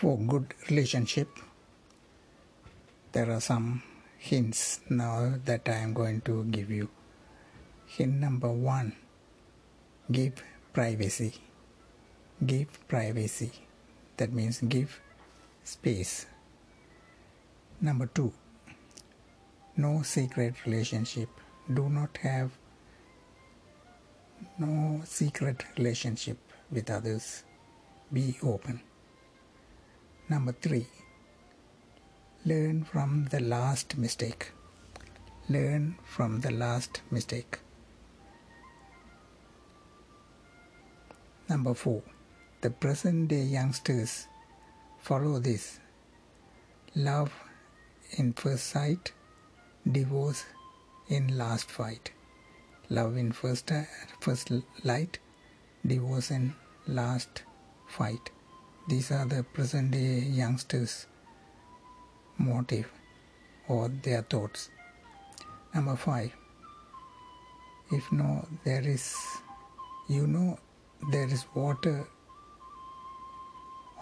for good relationship there are some hints now that I am going to give you. Hint number one give privacy. Give privacy. That means give space. Number two no secret relationship. Do not have no secret relationship with others. Be open. Number three Learn from the last mistake. Learn from the last mistake. Number four, the present day youngsters follow this. Love in first sight, divorce in last fight. Love in first, first light, divorce in last fight. These are the present day youngsters' motive or their thoughts. Number five, if no, there is, you know, there is water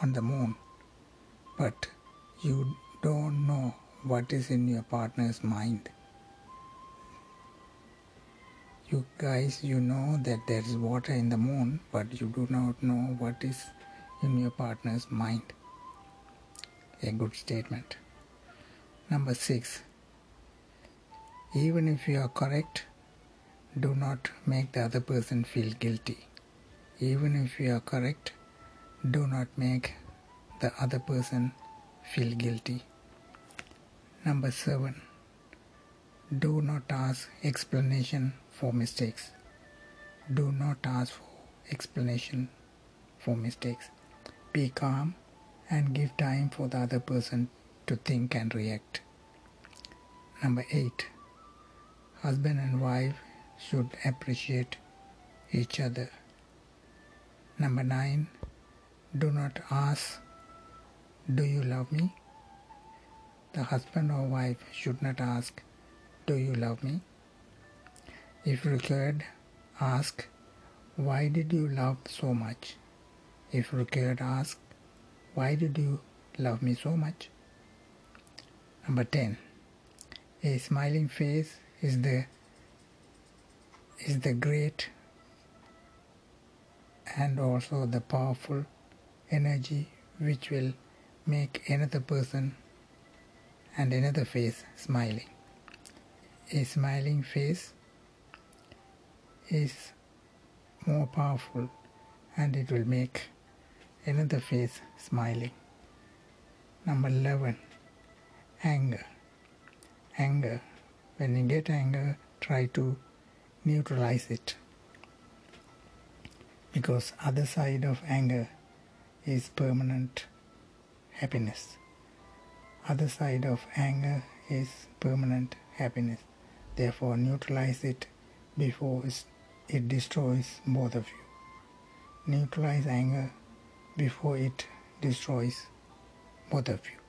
on the moon, but you don't know what is in your partner's mind. You guys, you know that there is water in the moon, but you do not know what is in your partner's mind. A good statement. Number six, even if you are correct, do not make the other person feel guilty. Even if you are correct, do not make the other person feel guilty. Number seven, do not ask explanation for mistakes. Do not ask for explanation for mistakes. Be calm and give time for the other person to think and react. Number eight, husband and wife should appreciate each other. Number nine, do not ask, Do you love me? The husband or wife should not ask, Do you love me? If required, ask, Why did you love so much? If required, ask, Why did you love me so much? Number 10. A smiling face is the is the great and also the powerful energy which will make another person and another face smiling. A smiling face is more powerful and it will make another face smiling. Number 11 anger. Anger. When you get anger try to neutralize it. Because other side of anger is permanent happiness. Other side of anger is permanent happiness. Therefore neutralize it before it destroys both of you. Neutralize anger before it destroys both of you